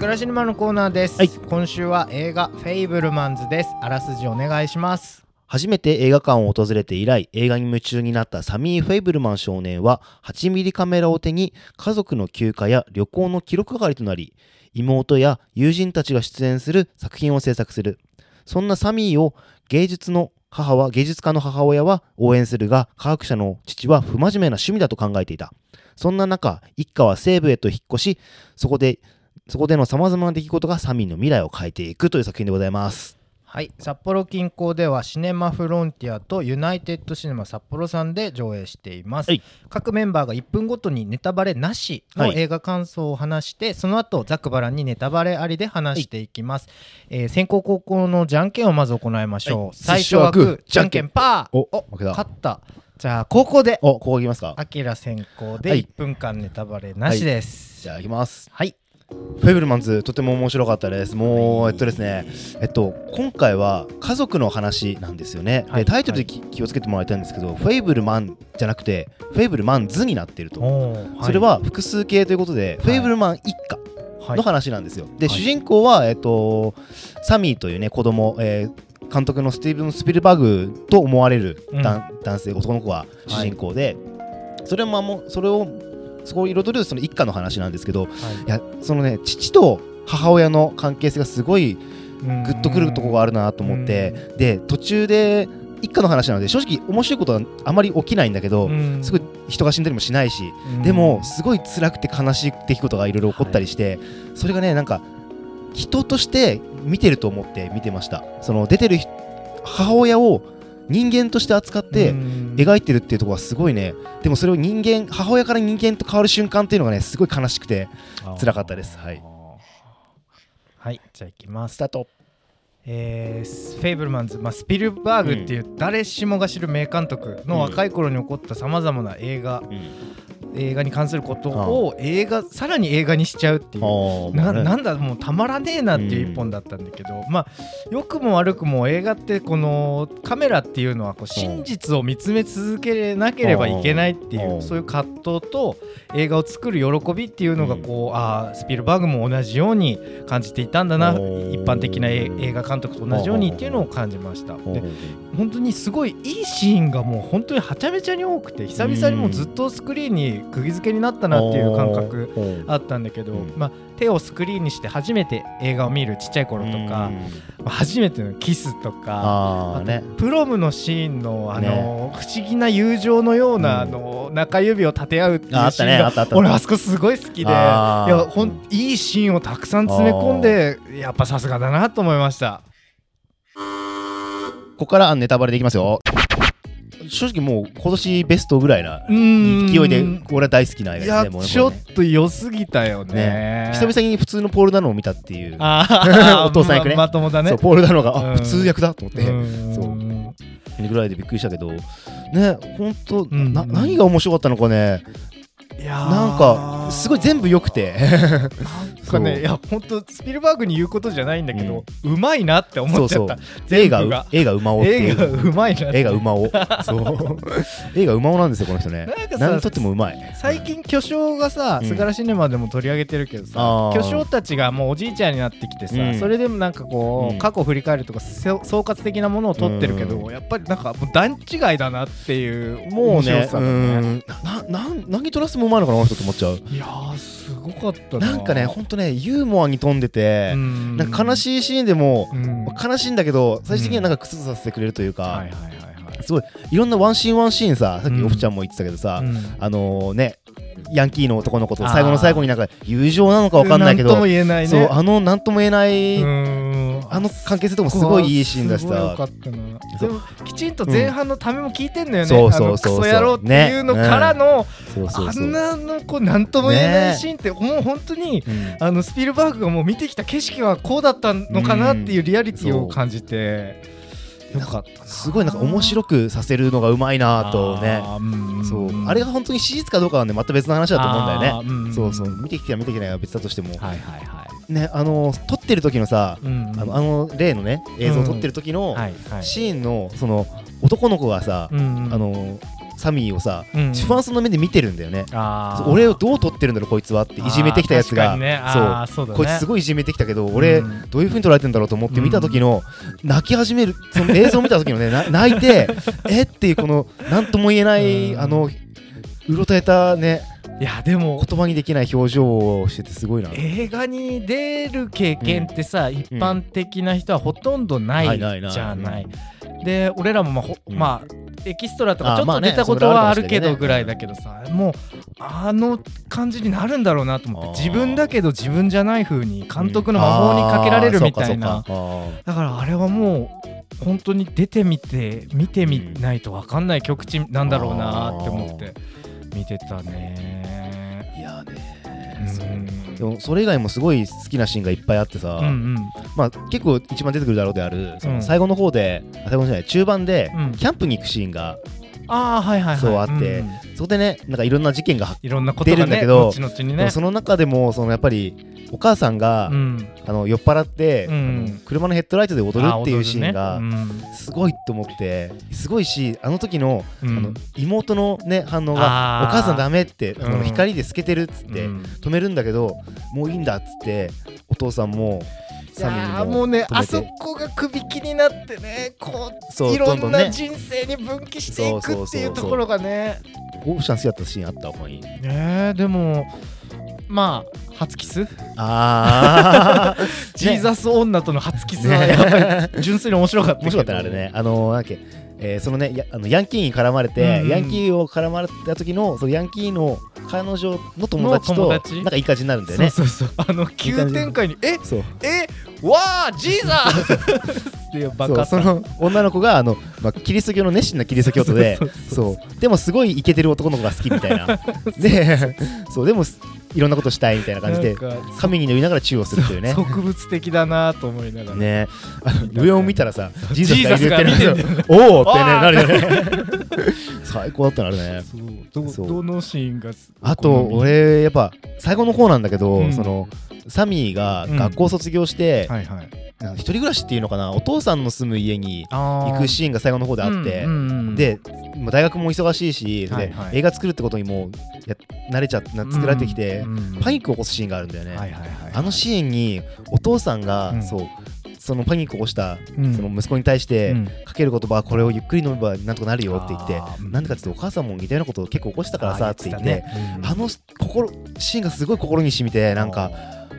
グラシネマのコーナーです、はい。今週は映画フェイブルマンズです。あらすじお願いします。初めて映画館を訪れて以来映画に夢中になったサミー・フェイブルマン少年は8ミリカメラを手に家族の休暇や旅行の記録係となり妹や友人たちが出演する作品を制作する。そんなサミーを芸術の母は芸術家の母親は応援するが科学者の父は不真面目な趣味だと考えていた。そんな中一家は西部へと引っ越しそこでそこでの様々な出来事がサミーの未来を変えていくという作品でございます。はい。札幌近郊ではシネマフロンティアとユナイテッドシネマ札幌さんで上映しています、はい。各メンバーが1分ごとにネタバレなしのはい。映画感想を話して、その後ザックバランにネタバレありで話していきます、えー先攻後攻のじゃんけんをまず行いましょう、はい。最初はグーじゃんけんパー。お負けた。勝った。じゃあ後攻でおここいきますか。アキラ先行ではい。1分間ネタバレなしです。じゃあいきます。はい、フェイブルマンズとても面白かったです。もう、はいえっとですね、えっと、今回は家族の話なんですよね。はいでタイトルでき気をつけてもらいたいんですけど、フェイブルマンじゃなくて、フェイブルマンズになっていると。それは複数形ということで、フェイブルマン一家はいの話なんですよ。で、はい主人公は、えっと、サミーというね、子供、えー監督のスティーブン・スピルバーグと思われるだ、男性、男の子が主人公で、それももそれをそこを彩るその一家の話なんですけど、はい。いやそのね父と母親の関係性がすごいうん。グッとくるところがあるなと思ってで途中で一家の話なので正直面白いことはあまり起きないんだけどうん。すごい人が死んだりもしないしうん。でもすごい辛くて悲しい出来事がいろいろ起こったりしてそれがねなんか人として見てると思って見てました。その出てる人母親を人間として扱ってうん描いてるっていうところはすごいね。でもそれを人間母親から人間と変わる瞬間っていうのがねすごい悲しくて辛かったです。はい。はいじゃあいきます。スタート。えーフェイブルマンズ、まあ、スピルバーグっていう誰しもが知る名監督の若い頃に起こったさまざまな映画、映画に関することを映画さらに映画にしちゃうっていう。ななんだもうたまらねえなっていう一本だったんだけど、まあ良くも悪くも映画ってこのカメラっていうのはこう真実を見つめ続けなければいけないっていううんそういう葛藤と映画を作る喜びっていうのがこう、ああスピルバーグも同じように感じていたんだな。うん一般的なえ映画監督と同じようにっていうのを感じました。で本当にすごいいいシーンがもう本当にはちゃめちゃに多くて久々にもうずっとスクリーンに釘付けになったなっていう感覚あったんだけど、うん。まあ、手をスクリーンにして初めて映画を見るちっちゃい頃とか、まあ初めてのキスとかプロムのシーンのあの、不思議な友情のような、うん。あの中指を立て合うっていうシーンが俺あそこすごい好きでいやほんいいシーンをたくさん詰め込んでやっぱさすがだなと思いました。ここからネタバレでいきますよ正直もう今年ベストぐらいな勢いで俺は大好きな映画ですねちょっと良すぎたよね。ね。久々に普通のポール・ダノを見たっていう お父さん役ね。ままともだね。そうポール・ダノがうん。あ普通役だと思って。うん。そう。ぐらいでびっくりしたけど。ね本当うん。な何が面白かったのかね。いやー。なんかすごい全部良くて。なんかねいや本当スピルバーグに言うことじゃないんだけど、うまいなって思っちゃった。映画映画馬尾っていう。映画うまいな映画馬尾 そう。映画馬尾なんですよこの人ね。な何とってもうまい。最近巨匠がさうん。スガラシネマでも取り上げてるけどさ、巨匠たちがもうおじいちゃんになってきてさ、うん。それでもなんかこう、うん。過去を振り返るとかせ総括的なものを撮ってるけど、うやっぱりなんかもう段違いだなっていうもうねさだね。ん。なな何トラスもうまいのかなこの人と思っちゃう。いやーすごかったな。なんかねほんとねユーモアに富んでてうん。なんか悲しいシーンでもうん。悲しいんだけど最終的にはなんか靴させてくれるというか、すごいいろんなワンシーンワンシーンささっきうん。オフちゃんも言ってたけどさ、うん。あのねヤンキーの男の子と最後の最後になんか友情なのかわかんないけどなんとも言えないね。そうあのなんとも言えない、うん。あの関係性とかもすごいいいシーンだしさきちんと前半のためも聞いてんだよね、そうそうそうそう。あのクソ野郎っていうのからの、そうそうそう。あんなのこうなんとも言えないシーンって、もう本当にうん。あのスピルバーグがもう見てきた景色はこうだったのかなっていうリアリティを感じて、よかったなすごいなんか面白くさせるのがうまいなとね。あそう。あれが本当に史実かどうかはねまた別の話だと思うんだよね。そうそう。見てきた見てきないは別だとしても。はいはいはい。ねあの撮ってる時のさうんあのあの例のね映像を撮ってる時のシーンのその男の子がさあのサミーをさ、うん。不安そうな目で見てるんだよね、俺をどう取ってるんだろうこいつはっていじめてきたやつが、ね。そう。だね。こいつすごいいじめてきたけど俺、うん。どういう風に捉えてんだろうと思って見た時の、泣き始めるその映像を見た時のね な泣いてえっていうこの何とも言えない、うん。あのうろたえたねいやでも言葉にできない表情をしててすごいな。映画に出る経験ってさ、一般的な人はほとんどなはい。いじゃない。で俺らもまあ、ほうん。まあエキストラとかちょっと出たことはあるけどぐらいだけどさ、もうあの感じになるんだろうなと思って自分だけど自分じゃない風に監督の魔法にかけられるみたいな、だからあれはもう本当に出てみて見てみないと分かんない極地なんだろうなって思って見てたね。あーいやねうん。でもそれ以外もすごい好きなシーンがいっぱいあってさ、うんうん。まあ、結構一番出てくるだろうであるそうん。の最後の方で、あ最後のじゃない中盤でうん。キャンプに行くシーンがああはいはいはい。そうあってんん。そこでねなんかいろんな事件が発いろんなことが出るんだねけど後々にでねもその中でもそのやっぱりお母さんが、うん。あの酔っ払って、うん。車のヘッドライトで踊るあっていうシーンが、すごいと思ってすごいしあの時の,、うん。あの妹のね反応がお母さんダメって、の光で透けてるっつって、うん。止めるんだけどもういいんだっつってお父さんもいもうねあそこが首気になってねこそうういろんな人生に分岐していくっていうところがね。オーシャン好きだったシーンあった他にねえでもまあ初キス？ああ ジーザス女との初キスはやっぱり純粋に面白かった面白かったねあれね。あのなんだっけ。えーそのねやあのヤンキーに絡まれて、うんうん。ヤンキーを絡まれた時のそのヤンキーの彼女の友達となんかいい感じになるんだよね。そうそうそう。あの急展開にえ？そう。え？わあジーザスっていうバカさ。そうその女の子があの、まあ、キリスト教の熱心なキリスト教徒で そうそうでもすごいイケてる男の子が好きみたいな。でそうでもいろんなことしたいみたいな感じで神に乗りながらチューをするっていうね。植物的だなと思いながら。ね。上を見たらさジーザスがいるってジーザスが見てんだよ。ねおおって。ねなるよね。最高だったなあれね。そうどのシーンがあと俺やっぱ最後の方なんだけど、うん。そのサミーが学校卒業して、一人暮らしっていうのかな？お父さんの住む家に行行くシーンが最後の方であって、で大学も忙しいし、映画作るってことにも慣れちゃって作られてきて、パニックを起こすシーンがあるんだよね、あのシーンにお父さんが、うん。そうそのパニックを起こした、うん。その息子に対して、うん。かける言葉はこれをゆっくり飲めばなんとかなるよって言ってなんでかってお母さんも似たようなことを結構起こしたからさって言ってああの心シーンがすごい心に染みてなんか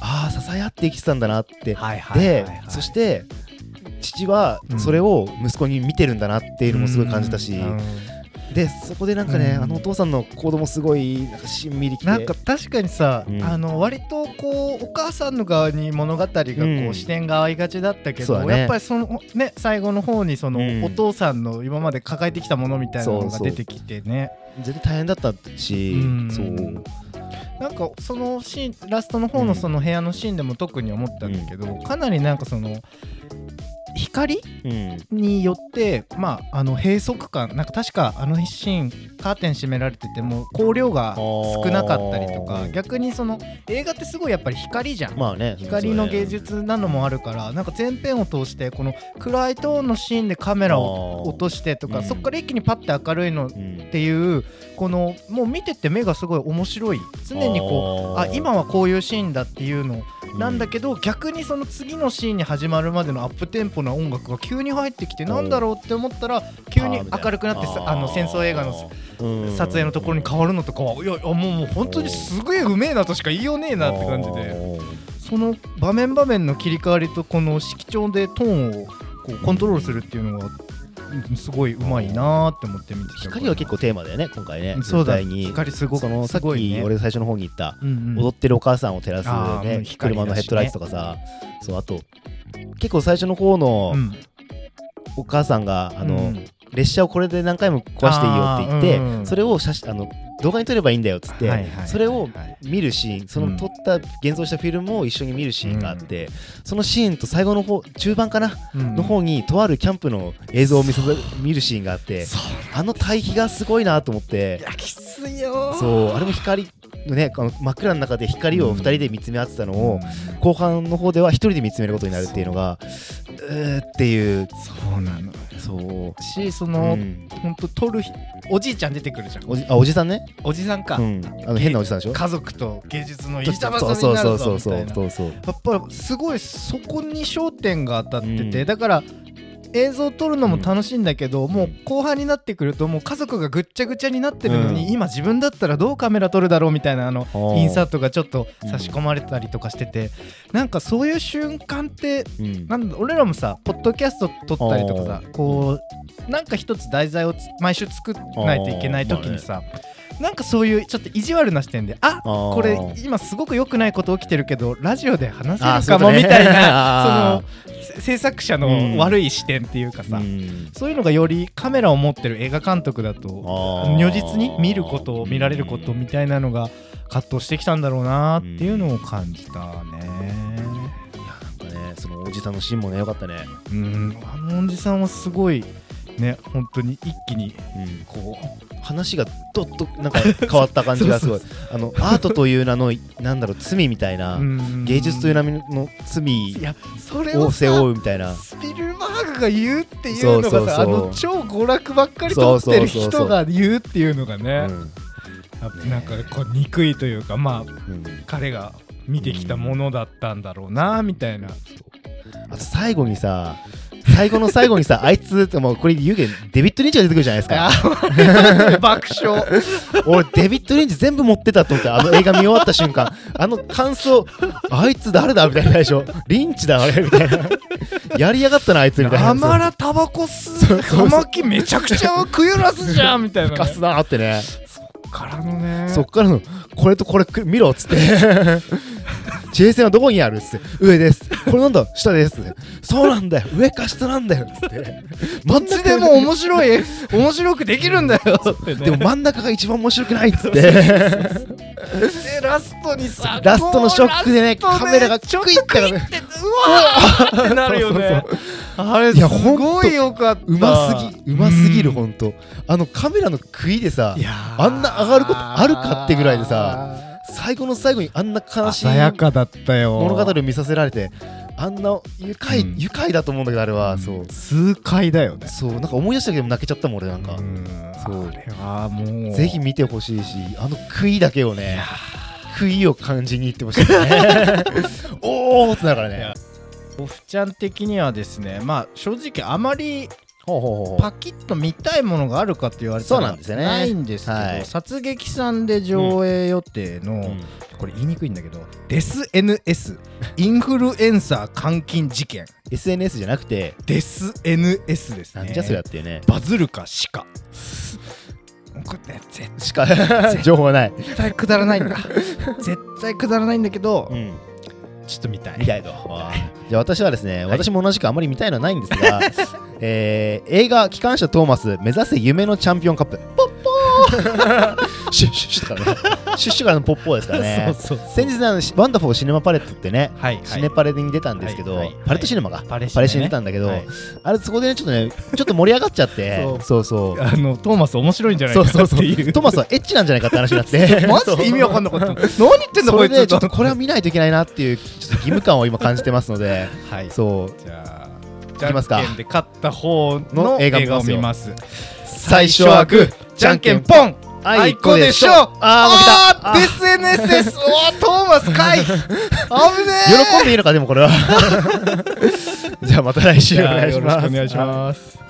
ああ支え合って生きてたんだなって。ではいそして父はうんそれを息子に見てるんだなっていうのもすごい感じたし、うんでそこでなんかね、うん。あのお父さんの行動もすごいなんかしんみりきて。なんか確かにさ、うん。あの割とこうお母さんの側に物語がこう、うん。視点が合いがちだったけど、そうだね。やっぱりそのね最後の方にその、うん。お父さんの今まで抱えてきたものみたいなのが出てきてね。絶対大変だったし、うん。そう。なんかそのシーンラストの方のその部屋のシーンでも特に思ったんだけど、かなりなんかその光？うん。によってまああの閉塞感なんか確かあのシーンカーテン閉められてても光量が少なかったりとか逆にその映画ってすごいやっぱり光じゃん、まあね光の芸術なのもあるからなんか全編を通してこの暗いトーンのシーンでカメラを落としてとか、うん。そっから一気にパッて明るいのっうん。ていうこのもう見てて目がすごい面白い。常にこうあ今はこういうシーンだっていうのなんだけど、逆にその次のシーンに始まるまでのアップテンポな音楽が急に入ってきてなんだろうって思ったら急に明るくなってさあの戦争映画の撮影のところに変わるのとかはいやいやもうもう本当にすげえうめえなとしか言いようねえなって感じで。その場面場面の切り替わりとこの色調でトーンをこうコントロールするっていうのがうんすごいうまいなーって思って見てた。光は結構テーマだよね今回ね。そうだ。に。光すごくそのさっき俺最初の方に言った踊ってるお母さんを照らすね。車のヘッドライトとかさ。そうあと結構最初の方のうん。お母さんがあのうん。列車をこれで何回も壊していいよって言って、それを写真あの動画に撮ればいいんだよっつって、それを見るシーンそうん。の撮った現像したフィルムを一緒に見るシーンがあって、そのシーンと最後の方中盤かな、うん。の方にとあるキャンプの映像を見せ見るシーンがあってあの対比がすごいなと思って。いやきついよー。そうあれも光ね、あの真っ暗の中で光を2人で見つめ合ってたのを、後半の方では1人で見つめることになるっていうのがうーっていう。そうなのそう。しその、うん。ほんと撮る日おじいちゃん出てくるじゃん。おじあおじさんね、おじさんか、うん、あの変なおじさんでしょ？家族と芸術のそう板挟そうみになるそうそうぞみたいな。そうそうやっぱりすごいそこに焦点が当たってて、うん。だから映像を撮るのも楽しいんだけど、もう後半になってくるともう家族がぐっちゃぐちゃになってるのに、うん。今自分だったらどうカメラ撮るだろうみたいなあのーインサートがちょっと差し込まれたりとかしてて、なんかそういう瞬間ってうん。なんだ俺らもさポッドキャスト撮ったりとかさこうなんか一つ題材をつ毎週作らないといけない時にさ、なんかそういうちょっと意地悪な視点であこれ今すごく良くないこと起きてるけどラジオで話せるかもみたいな あそのせ制作者うん。の悪い視点っていうかさ、うん。そういうのがよりカメラを持ってる映画監督だと如実に見ることを見られることみたいなのが葛藤してきたんだろうなっていうのを感じたね。なんかねそのおじさんのシーンもねよかったね、うん。あのおじさんはすごいね本当に一気にうん、こ話がどっとなんか変わった感じがすごい。あのアートという名のなんだろう罪みたいな、芸術という名の罪いやそれをを背さ負うみたいな。スピルバーグが言うっていうのがさあの超娯楽ばっかり撮ってる人が言うっていうのがね。なんかこう憎いというかまあうん。彼が見てきたものだったんだろうなみたいな。あと最後にさ最後の最後にさあいつってもうこれ言うけどデビッド・リンチが出てくるじゃないですか。あ 爆笑。俺デビッド・リンチ全部持ってたと思ってあの映画見終わった瞬間あの感想あいつ誰だみたいな最初リンチだあれみたいな。やりやがったなあいつみたいな。あまらタバコ吸う葉巻めちゃくちゃ食ゆらすじゃんみたいな、ね、ガスだなってね。からのね。そっからのこれとこれく見ろっつって。地平線はどこにあるっつって。上です。これなんだ？下ですそうなんだよ。上か下なんだよ。っつって。どっちでも面白い。面白くできるんだよ。ね。でも真ん中が一番面白くないっつって。でラストにさラストのショックでねカメラがちょっとクイッてうわーってなるよね。あれすごいよかった。うますぎうますぎるんほんとあのカメラの食いでさあんな上がることあるかってぐらいでさ最後の最後にあんな悲しい鮮やかだったよ。物語を見させられてあんな愉快、うん。愉快だと思うんだけどあれは、そう。痛快だよね。そう。なんか思い出しただけでも泣けちゃったもん俺なんか、うん。そうあれはもう。ぜひ見てほしいしあの食いだけをね食いを感じに行ってほしいね。おーってなるからね。いやオフちゃん的にはですねまあ正直あまりパキッと見たいものがあるかって言われたらないんですけど、はい。殺撃さんで上映予定の、うん。これ言いにくいんだけどデス NS インフルエンサー監禁事件。SNS じゃなくてデス NS ですね。なんじゃそりゃっていうね。バズるかしかこれね絶しか 情報はない、対くだらないんだ。絶対くだらないんだけど、うん、ちょっと見たい。見たいと。じゃあ私はですね、私も同じくあまり見たいのはないんですが、えー映画「機関車トーマス目指せ夢のチャンピオンカップ」ポッポー。シュッシュッシュッとかねシュッシュからのポッポーですからね。先日あのワンダフォーシネマパレットってね、はいシネパレに出たんですけど、はいはい。パレットシネマが、パレシパレシに出たんだけど、はい。あれそこでねちょっとねちょっと盛り上がっちゃってそう。そうあのトーマス面白いんじゃないかっていう。トマスはエッチなんじゃないかって話になって。マジで意味わかんなかった。何言ってんだこいつ。でちょっとこれは見ないといけないなっていうちょっと義務感を今感じてますのではいそう。じゃあいきますか。じゃんけんで勝った方のの映映画画見まを見ます。最初はグーじゃんけんポンあいこでしょ。ああーデス NSS おートーマスかい危ねえ。喜んでいいのかでもこれは。じゃあまた来週お願いします。よろしくお願いします